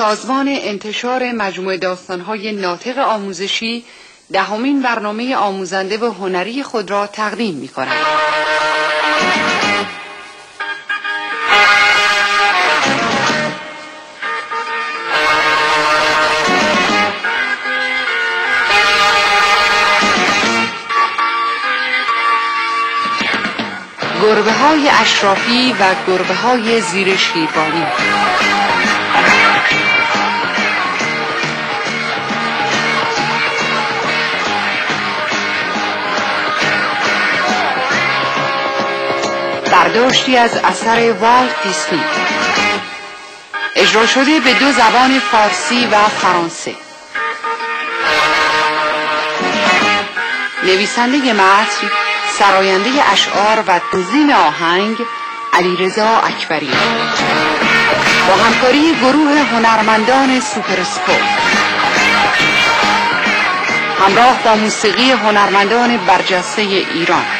سازمان انتشار مجموعه داستانهای ناطق آموزشی دهمین برنامه آموزنده و هنری خود را تقدیم می کند. گربه های اشرافی و گربه های زیر برداشتی از اثر والت دیسنی. اجرا شده به دو زبان فارسی و فرانسه. نویسنده متن سراینده اشعار و تنظیم آهنگ علیرضا اکبری. با همکاری گروه هنرمندان سوپرسکو همراه با موسیقی هنرمندان برجسته ایران.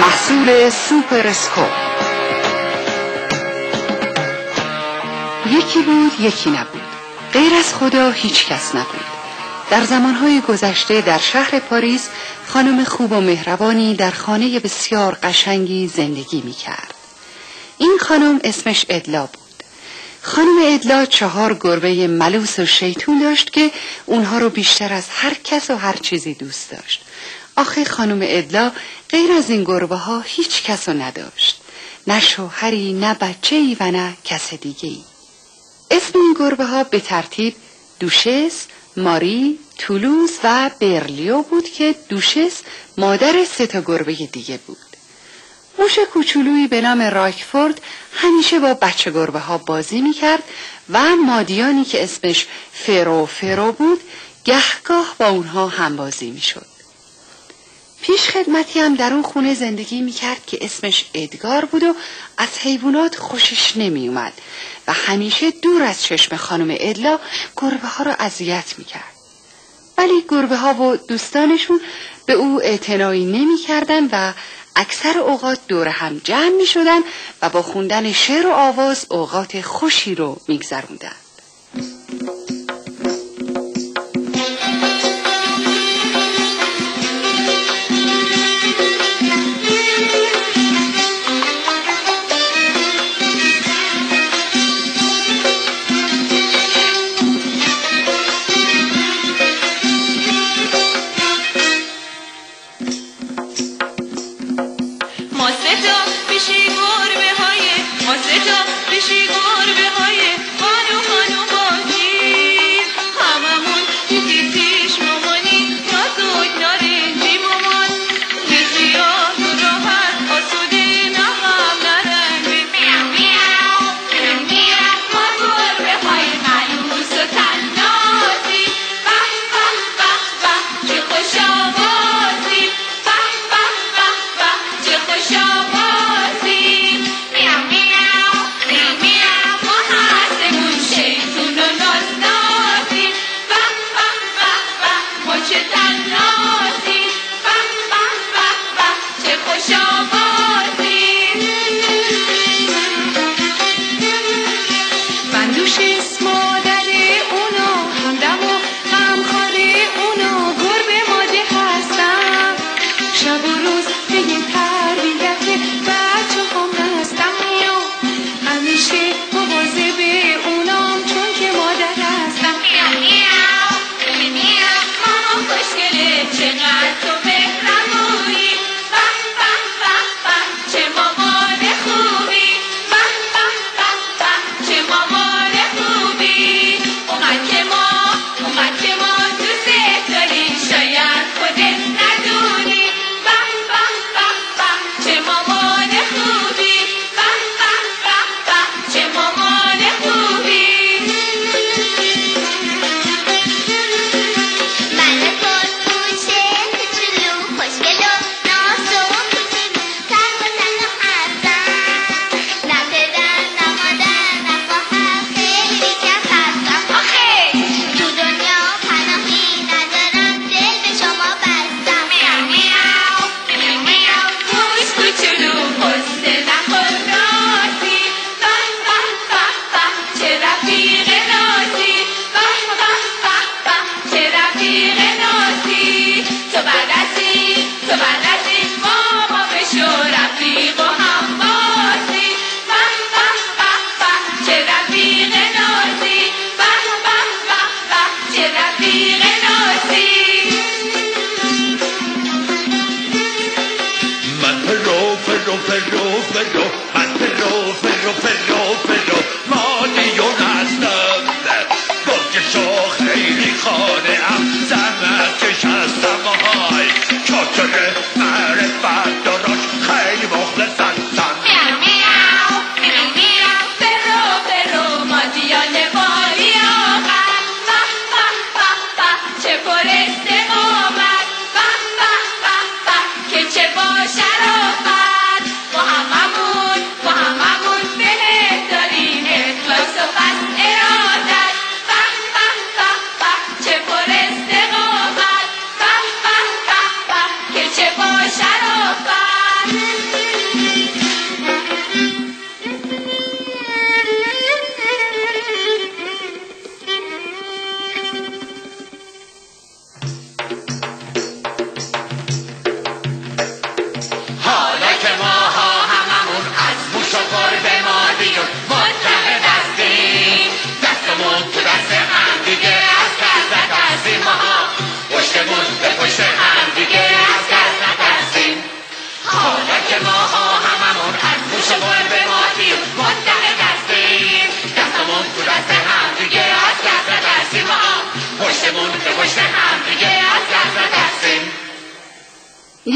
محصول سوپرسکو یکی بود یکی نبود غیر از خدا هیچ کس نبود در زمانهای گذشته در شهر پاریس خانم خوب و مهربانی در خانه بسیار قشنگی زندگی می کرد. این خانم اسمش ادلا بود. خانم ادلا چهار گربه ملوس و شیطون داشت که اونها رو بیشتر از هر کس و هر چیزی دوست داشت. آخه خانم ادلا غیر از این گربه ها هیچ کس رو نداشت. نه شوهری نه بچه ای و نه کس دیگه ای. اسم این گربه ها به ترتیب دوشس، ماری، تولوز و برلیو بود که دوشس مادر سه تا گربه دیگه بود. موش کوچولویی به نام راکفورد همیشه با بچه گربه ها بازی می‌کرد و مادیانی که اسمش فرو فرو بود گهگاه با اونها هم بازی می‌شد. پیش خدمتی هم در اون خونه زندگی می‌کرد که اسمش ادگار بود و از حیوانات خوشش نمیومد و همیشه دور از چشم خانم ادلا گربه ها را اذیت می‌کرد. ولی گربه ها و دوستانشون به او اعتنایی نمی کردن و اکثر اوقات دور هم جمع می شدن و با خوندن شعر و آواز اوقات خوشی رو می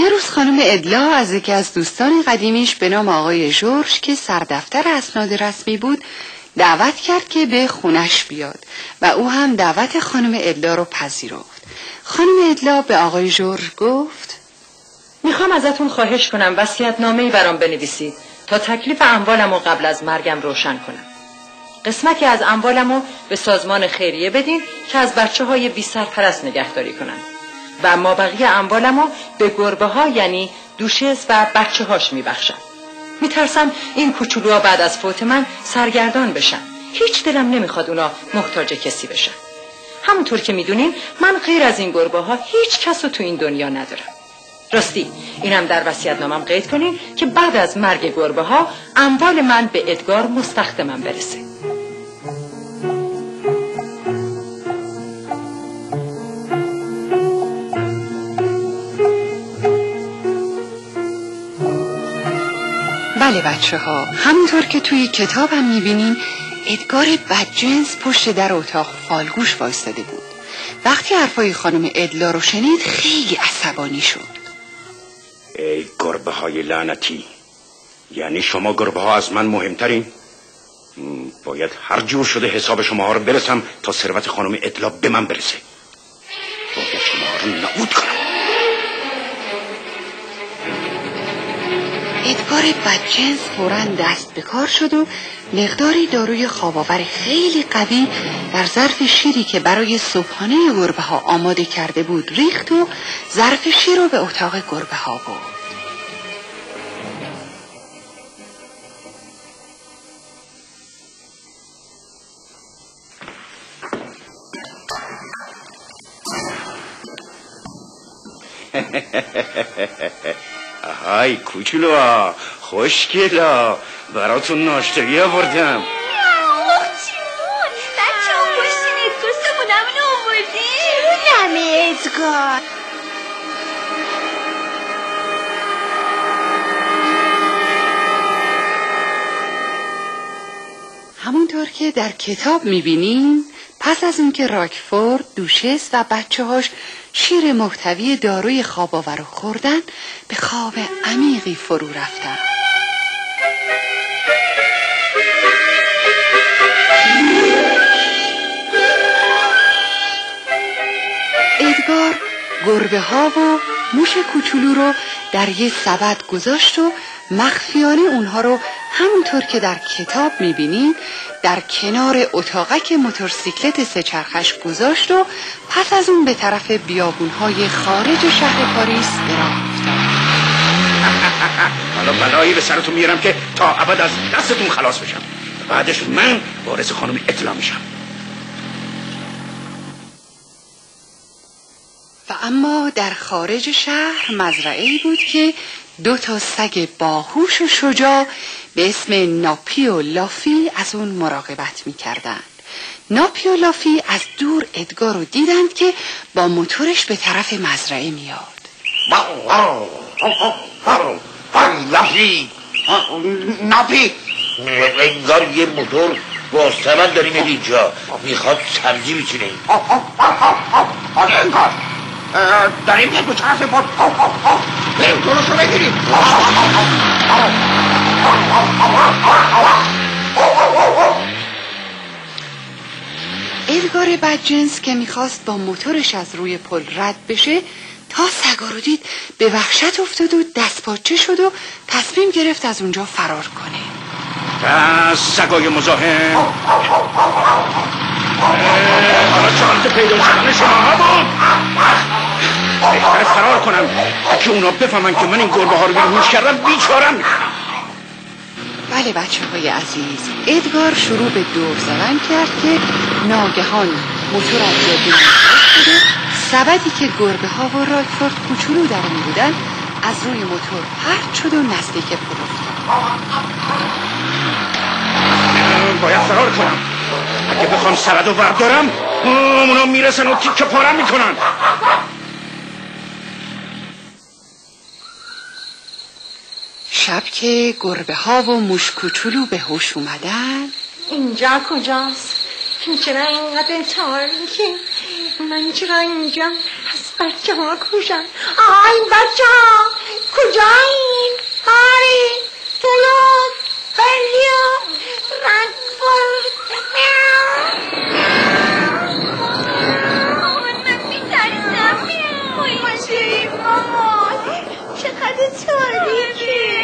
روز خانم ادلا از یکی از دوستان قدیمیش به نام آقای جورج که سردفتر اسناد رسمی بود دعوت کرد که به خونش بیاد و او هم دعوت خانم ادلا رو پذیرفت. خانم ادلا به آقای جورج گفت می‌خوام ازتون خواهش کنم وسیعت نامه برام بنویسید تا تکلیف اموالم رو قبل از مرگم روشن کنم. قسمتی از اموالم رو به سازمان خیریه بدین که از بچه های بی سرپرست نگهداری کنن. و ما بقیه اموالم رو به گربه ها یعنی دوشس و بچه هاش میبخشم. میترسم این کوچولوها بعد از فوت من سرگردان بشن. هیچ دلم نمی‌خواد اونا محتاج کسی بشن. همونطور که می‌دونین من غیر از این گربه ها هیچ کس تو این دنیا ندارم. راستی اینم در وسیعت نامم قید کنین که بعد از مرگ گربه ها اموال من به ادگار مستخدمم برسه. بله بچه ها همونطور که توی کتابم می‌بینیم ادگار بدجنس پشت در اتاق فالگوش وایستاده بود. وقتی حرفای خانم ادلا رو شنید خیلی عصبانی شد. ای گربه های لعنتی یعنی شما گربه ها از من مهمترین؟ باید هر جور شده حساب شما ها رو برسم تا ثروت خانم ادلا به من برسه. ادگار بدجنس فورا دست به کار شد و مقداری داروی خواباور خیلی قوی در ظرف شیری که برای صبحانه گربه ها آماده کرده بود ریخت و ظرف شیر رو به اتاق گربه ها برد. های کوچولو خوشگلا براتون ناشتگی آوردم ادگار همونطور که در کتاب می‌بینیم پس از اینکه راکفورد دوشس و بچه هاش شیر محتوی داروی خواب آور خوردن به خواب عمیقی فرو رفتن. ادگار گربه ها و موش کوچولو رو در یه سبد گذاشت و مخفیانه اونها رو همونطور که در کتاب می‌بینید در کنار اتاقک موتورسیکلت سهچرخش گذاشت و پس از اون به طرف بیابونهای خارج شهر پاریس براه حالا بلایی به سرتون میارم که تا ابد از دستتون خلاص بشم. بعدش من وارث خانم اطلاع میشم. اما در خارج شهر مزرعه بود که دو تا سگ باهوش و شجاع به اسم ناپی و لافی از اون مراقبت می‌کردند. ناپی و لافی از دور ادگار رو دیدند که با موتورش به طرف مزرعه میاد نفی نفی انگار یه موتور با سمن داریم اینجا می‌خواد سبزی بیچینه داریم که دوچرخه بود بریم جلوشو بگیریم ادگار بدجنس که می‌خواست با موتورش از روی پل رد بشه تا سگا رو دید به وحشت افتاد و دست پاچه شد و تصمیم گرفت از اونجا فرار کنه سگای مزاحم حالا شانس پیدا شدن شما ها بود بهتر فرار کنم که اونا بفهمن که من این گربه ها رو بیرونش کردم بیچارم. بله بچه های عزیز ادگار شروع به دور زدن کرد که ناگهان موتور از جاده شده سبدی که گربه ها و راکفورد کوچولو در اون بودن از روی موتور پرت شد و نزدیک پل افتاد. باید فرار کنم. اگه بخوام سبد رو بردارم اونا می‌رسن و تیکه پارم می‌کنن شب که گربه ها و موش کوچولو به هوش اومدن اینجا کجاست؟ چرا اینقدر تاریکی؟ من چرا اینجا از بچه ها کجا؟ آی بچه ها کجایین؟ هاری تولوز بلیا رنگفورد من میترسم کجایی مامان چقدر تاریکه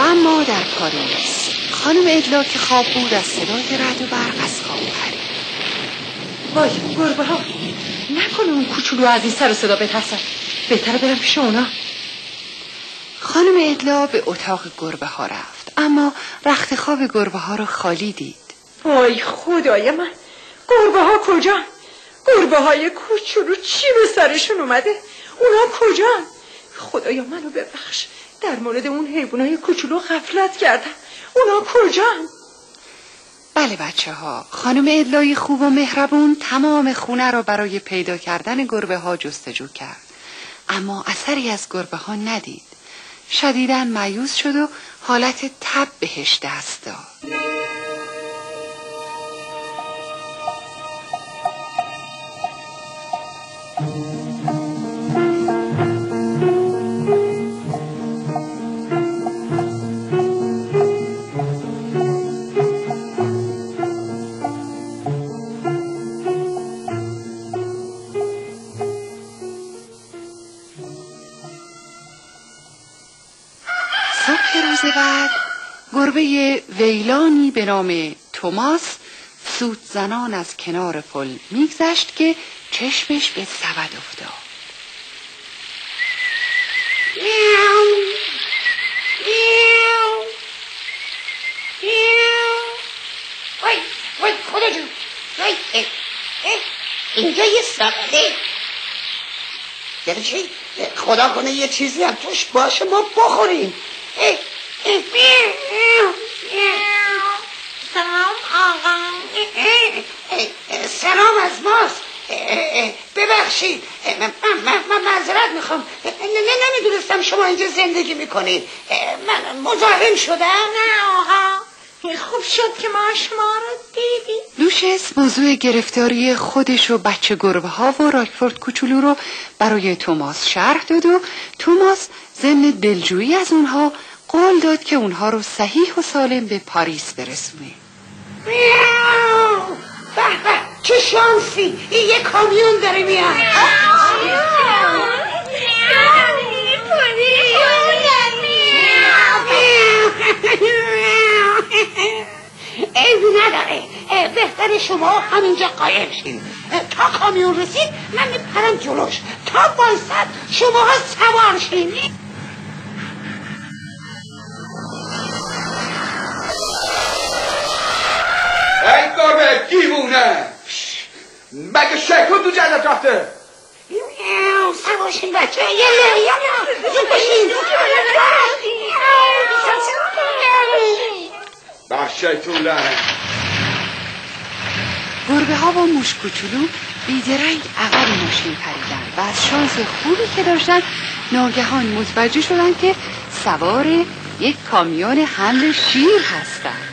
و پاریس خانم ادلا که خواب بود از صدای رد و برق از خواب پرید وای گربه ها نکنه اون کوچولو از این سر و صدا بترسن. بهتره برم پیش اونا. خانم ادلا به اتاق گربه ها رفت اما رخت خواب گربه ها رو خالی دید. وای خدای من گربه ها کجا؟ گربه های کوچولو چی به سرشون اومده؟ اونا کجا خدایا منو ببخش. در مورد اون حیوان های کوچولو غفلت کردم اونا کجا بله بچه ها خانم ادلای خوب و مهربون تمام خونه را برای پیدا کردن گربه ها جستجو کرد. اما اثری از گربه ها ندید. شدیدن مایوس شد و حالت تب بهش دست داد. گربه ویلانی به نام توماس سوت زنان از کنار پل میگذشت که چشمش به سبد افتاد. وای خدا اینجا یه سبده یعنی؟ خدا کنه یه چیزی هم توش باشه ما بخوریم. اه، سلام آقا. سلام از ماست. ببخشید. من, من, من معذرت می‌خوام. اه، نه نه نمی‌دونستم شما اینجا زندگی می‌کنید. من مزاحم شدم. نه آقا. خوب شد که ما شما رو دیدیم. لوشس موضوع گرفتاری خودش و بچه گربه ها و راکفورد کوچولو رو برای توماس شرح داد و توماس ضمن دلجویی از اونها قول داد که اونها رو صحیح و سالم به پاریس برسونه به به چه شانسی این یه کامیون داره میاد عیبی نداره بهتر شما همینجا قایم شین تا کامیون رسید من میپرم جلوش تا بایستد شما سوار شین گربه دیوونه. مگه شیطون تو جنت رفته؟ میاو سوار شین بچه. زود باشین بر شیطون لعنت گربه ها و موش کوچولو بیدرنگ عقب ماشین پریدن و از شانس خوبی که داشتن ناگهان متوجه شدن که سوار یک کامیون حمل شیر هستن.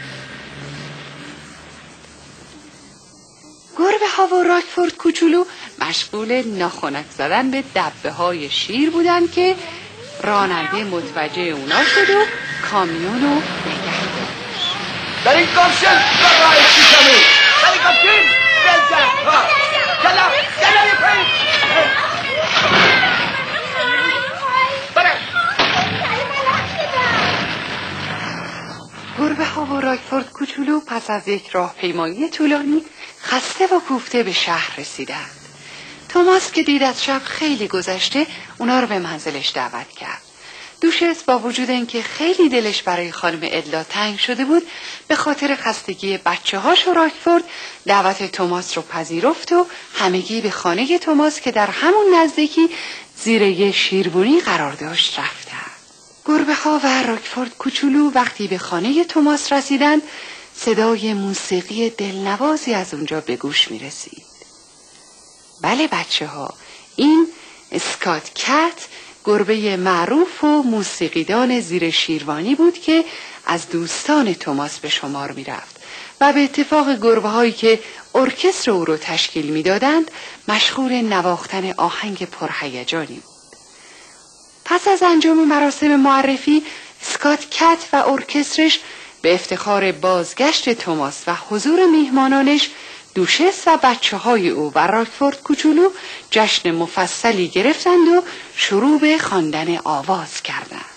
گربه ها و راکفورد کوچولو مشغول ناخنک زدن به دبه های شیر بودن که راننده متوجه اونا شد و کامیونو نگه داشت. در این کامشن راه شیشمی. در این کامشن بلزن کلا کلا یه پرین گربه ها و راکفورد کوچولو پس از یک راهپیمایی طولانی خسته و کوفته به شهر رسیدند. توماس که دید از شب خیلی گذشته اونا رو به منزلش دعوت کرد. دوشس با وجود اینکه خیلی دلش برای خانم ادلا تنگ شده بود به خاطر خستگی بچه هاش و راکفورد دعوت توماس رو پذیرفت و همگی به خانه توماس که در همون نزدیکی زیر یه شیربونی قرار داشت رفتن. گربه ها و راکفورد کوچولو وقتی به خانه توماس رسیدند صدای موسیقی دلنوازی از اونجا به گوش می رسید. بله بچه ها این اسکات کت گربه معروف و موسیقیدان زیر شیروانی بود که از دوستان توماس به شمار می رفت و به اتفاق گربه هایی که ارکستر او رو تشکیل می دادند مشغول نواختن آهنگ پرهیجانی بود. پس از انجام مراسم معرفی سکات کت و ارکسترش به افتخار بازگشت توماس و حضور میهمانانش دوشس و بچه های او و راکفورد کوچولو جشن مفصلی گرفتند و شروع به خواندن آواز کردند.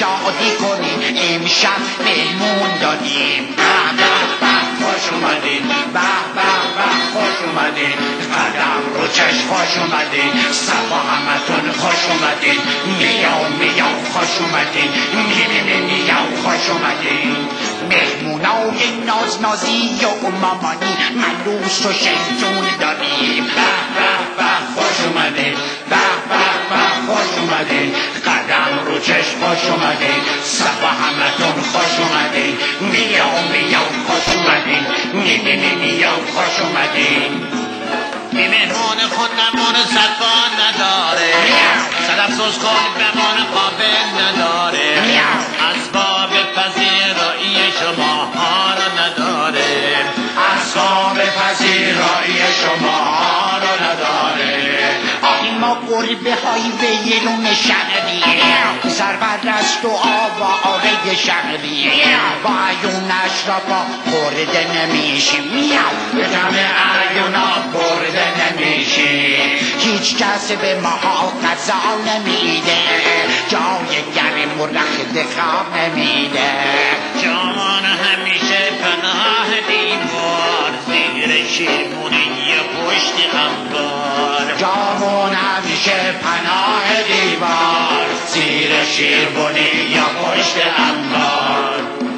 شادی کنین امشب مهمون دادیم. به به خوش اومدین. به به به خوش اومدین. قدم رو چشم خوش اومدین. سبا همتون خوش اومدین. میاو میاو خوش اومدین. می می می میاو خوش اومدین. مهمونای ناز نازی و مامانی ملوس و شیطون داریم به به به خوش اومدین. به به به خوش اومدین. قدم رو چشم خوش اومدین سبا همتون خوش اومدین میاو میاو خوش اومدین می می می میاو خوش اومدین بی مهمان خود صدفا نداره. صد افسوس کن بمان قابل نداره. اسباب پذیرایی شما ها را نداره. اسباب پذیرایی شما ها ما گربه های ویلون شهری سربرست و آواره شهری با عیونش را با برده نمیشیم. میاو به دم عیونا برده نمیشیم. هیچ کس به ما غذا نمیده. جای گرم و رخت خواب نمیده. جامان همیشه شیرمونی پشت انبار. جامون همیشه پناه دیوار. زیر شیربونی یا پشت انبار.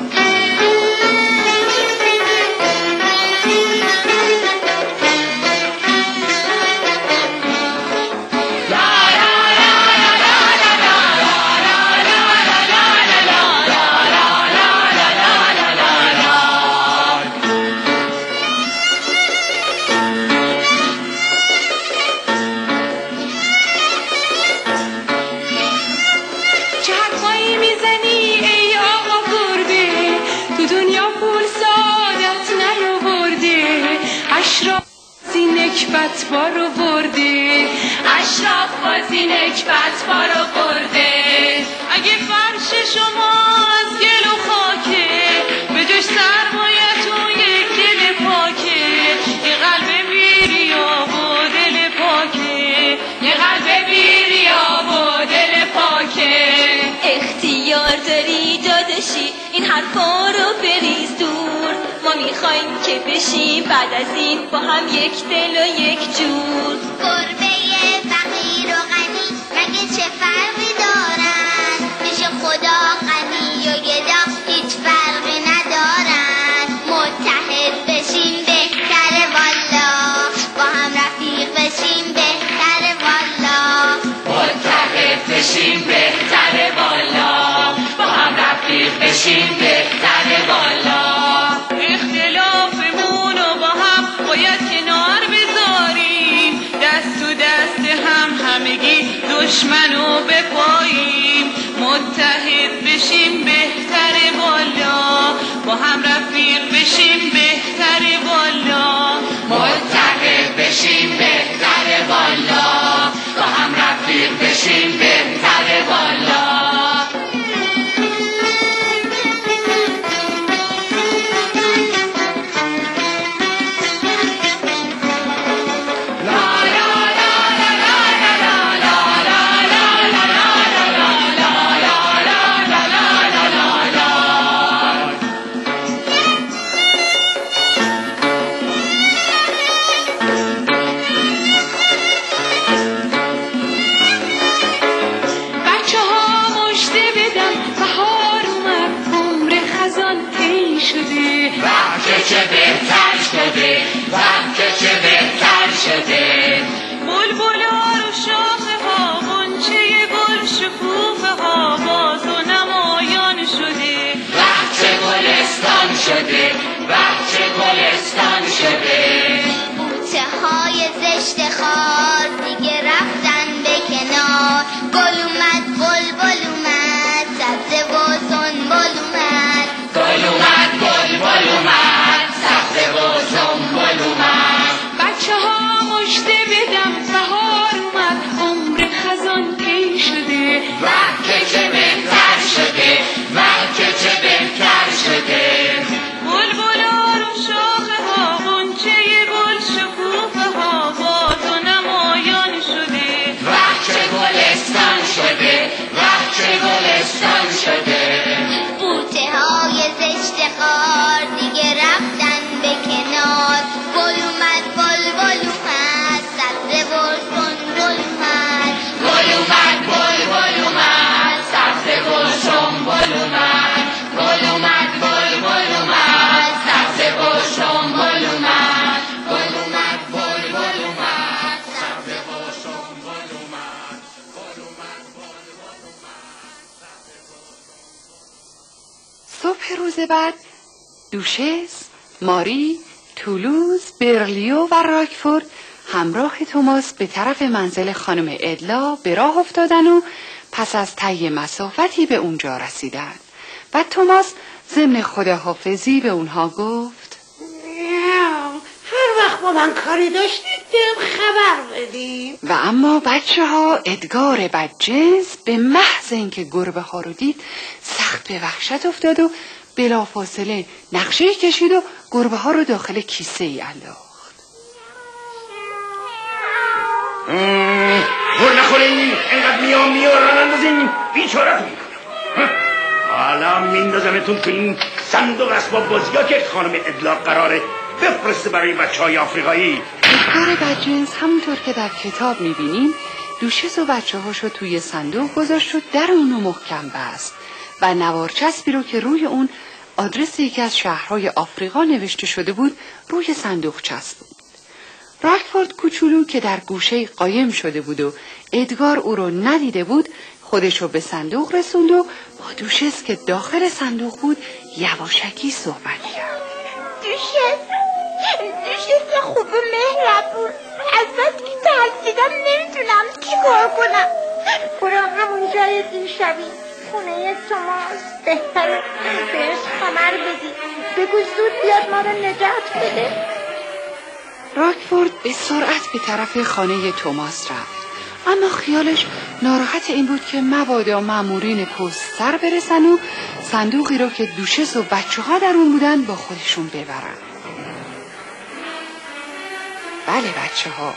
که بشیم بعد از این با هم یک دل و یک جور گربه فقیر و غنی مگه چه فرقی دارن؟ پیش خدا غنی و گدا هیچ فرقی ندارن. متحد بشیم بهتره والا. با هم رفیق بشیم بهتره والا. متحد بشیم بهتره بالا با هم رفیق بشیم بهتره بالا صبح روز بعد. دوشس، ماری، تولوز، برلیو و راکفورد همراه توماس به طرف منزل خانم ادلا به راه افتادن و پس از طی مسافتی به اونجا رسیدند و توماس ضمن خداحافظی به اونها گفت هر وقت با من کاری داشتید بهم خبر بدین و اما بچه ها ادگار بدجنس به محض اینکه گربه ها رو دید سخت به وحشت افتاد و بلافاصله نقشه کشید و گربه ها رو داخل کیسه ای انداخت. ور نخورین اینقدر میام میارن اندازین. بیچارتون می‌کنم حالا میندازمتون تو این صندوق اسباب بازی ها که خانم ادلا قراره بفرسته برای بچه های آفریقایی. ادگار بدجنس همونطور که در کتاب می‌بینیم دوشس و بچه هاشو توی صندوق گذاشت و در اونو محکم بست و نوار چسبی رو که روی اون آدرس یکی از شهرهای آفریقا نوشته شده بود روی صندوق چسب بود. راکفورد کوچولو که در گوشه قایم شده بود و ادگار او رو ندیده بود خودش رو به صندوق رسوند و با دوشس که داخل صندوق بود یواشکی صحبت کرد دوشت دوشت خوب مهربون. ازت که ترسیدم نمی‌تونم چی کار کنم. برو همون جای دیشبی خونه توماس. بهتره بهش خبر بدی. بگو زود بیاد ما رو نجات بده. راکفورد به سرعت به طرف خانه توماس رفت. اما خیالش ناراحت این بود که مبادا مامورین پست سر برسن و صندوقی رو که دوشس و بچه ها در اون بودن با خودشون ببرن. بله بچه ها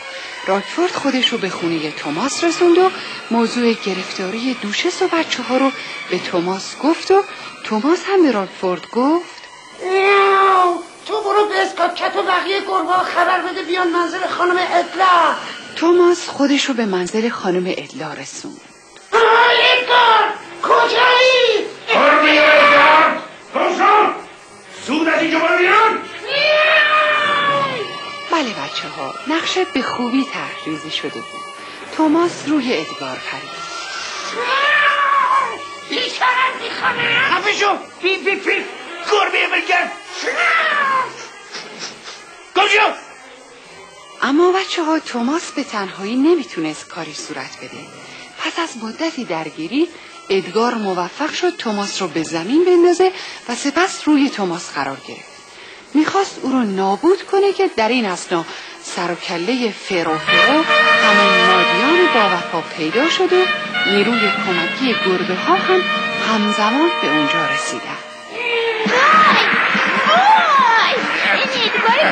راکفورد خودش رو به خونه توماس رسوند و موضوع گرفتاری دوشس و بچه ها رو به توماس گفت و توماس هم به راکفورد گفت نه تو برو کت و بقیه گربه خبر بده بیان منزل خانم ادلا توماس خودشو به منزل خانم ادلا رسوند. آی ادگار کجایی؟ برو بیا ادگار روشن سود از اینجا برو بیرون! بله بچه ها نقشه به خوبی تحریزی شده بود. توماس روی ادگار پرید بیچارت می‌خوانه. خفه شو بی بی بی گربه شو اما بچه ها توماس به تنهایی نمی‌تونست کاری صورت بده. پس از مدتی درگیری ادگار موفق شد توماس رو به زمین بندازه و سپس روی توماس قرار گرفت. می‌خواست او رو نابود کنه که در این اسنا سر و کله فرو فرو همون مادیان با وفا پیدا شد و نیروی کمکی گربه ها هم همزمان به اونجا رسیدن این ادگار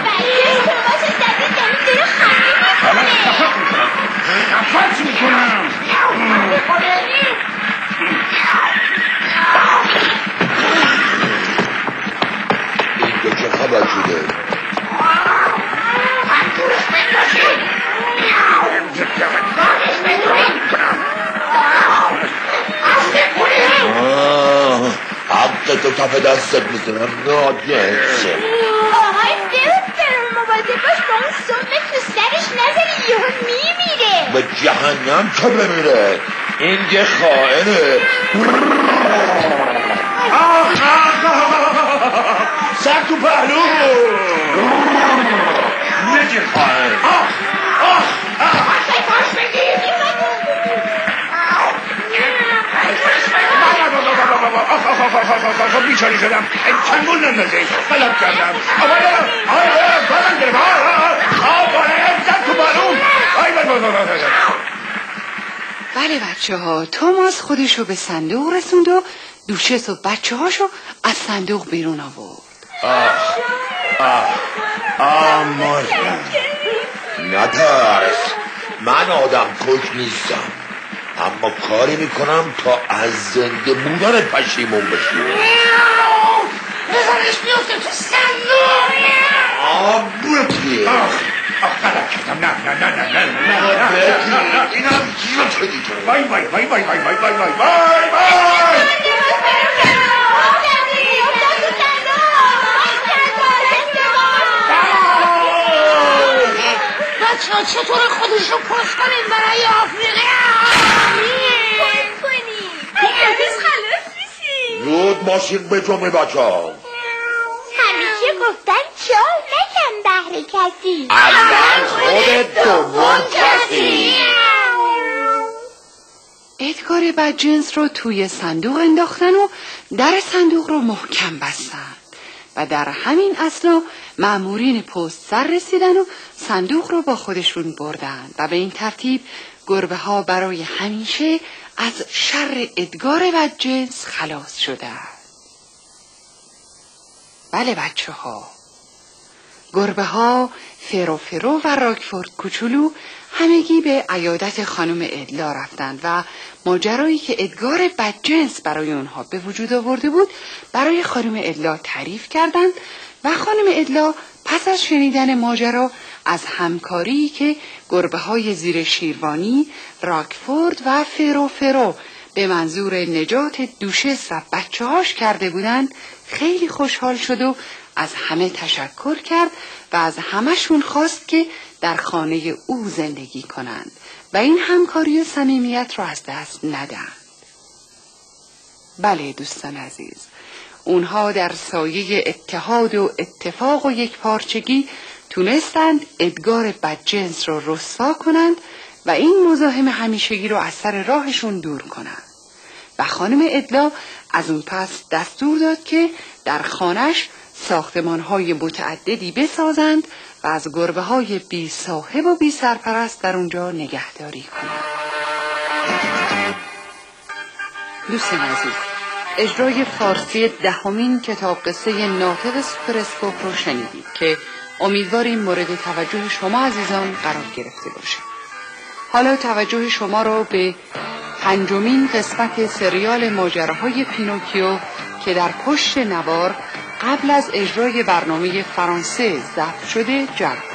شده آه، حقتو کف دستت می‌زنم ناجنس آهای فرو فرو مواظب باش با اون تو سرش نزنی یهو میمیره. به جهنم که بمیره؟ این یه خائنه. Saco barulho! Mit dem بیچاره شدم چنگون نندازه بلد کردم آباده آره بلند کرده آباده زد تو بارون بله بچه ها توماس خودش رو به صندوق رسوند و دوشس و بچه هاشو از صندوق بیرون آورد. آه مادر نترس من آدم کش نیستم. اما کاری می‌کنم تا از زنده بودنت پشیمون بشی. بزنش بیفته تو صندوق. آه بکی آخ آخ غلط کردم نه نه نه نه نه نه نه نه نه اینم گیر شدی تو؟ وای وای وای وای وای وای وای وای. وای وای. بچه ها چطور خودش رو پست کنیم برای آفریقا؟ زود ماشین به جمعه بچه ها همیشه گفتن چال نکن بهر کسی. اول خودت دوم کسی. ادگار بدجنس رو توی صندوق انداختن و در صندوق رو محکم بستن. و در همین اسنا مأمورین پست سر رسیدن و صندوق رو با خودشون بردن و به این ترتیب گربه ها برای همیشه از شر ادگار بدجنس خلاص شدن بله بچه ها گربه ها فرو فرو و راکفورد کوچولو همگی به عیادت خانم ادلا رفتند و ماجرایی که ادگار بدجنس برای اونها به وجود آورده بود برای خانم ادلا تعریف کردند و خانم ادلا پس از شنیدن ماجرا از همکاری که گربه های زیر شیروانی راکفورد و فرو فرو به منظور نجات دوشس و بچه هاش کرده بودند خیلی خوشحال شد و از همه تشکر کرد و از همهشون خواست که در خانه او زندگی کنند. و این همکاری و صمیمیت را از دست ندهند. بله دوستان عزیز اونها در سایه اتحاد و اتفاق و یک پارچگی تونستند ادگار بدجنس را رسوا کنند و این مزاحم همیشگی رو از سر راهشون دور کنند و خانم ادلا از اون پس دستور داد که در خانش ساختمان های متعددی بسازند و از گربه های بی صاحب و بی سرپرست در اونجا نگهداری کنند دوستان عزیز اجرای فارسی دهمین کتاب قصه ناطق سوپرسکوپ رو شنیدید که امیدواریم مورد توجه شما عزیزان قرار گرفته باشه. حالا توجه شما را به پنجمین قسمت سریال ماجراهای پینوکیو که در پشت نوار قبل از اجرای برنامه فرانسه ضبط شده جلب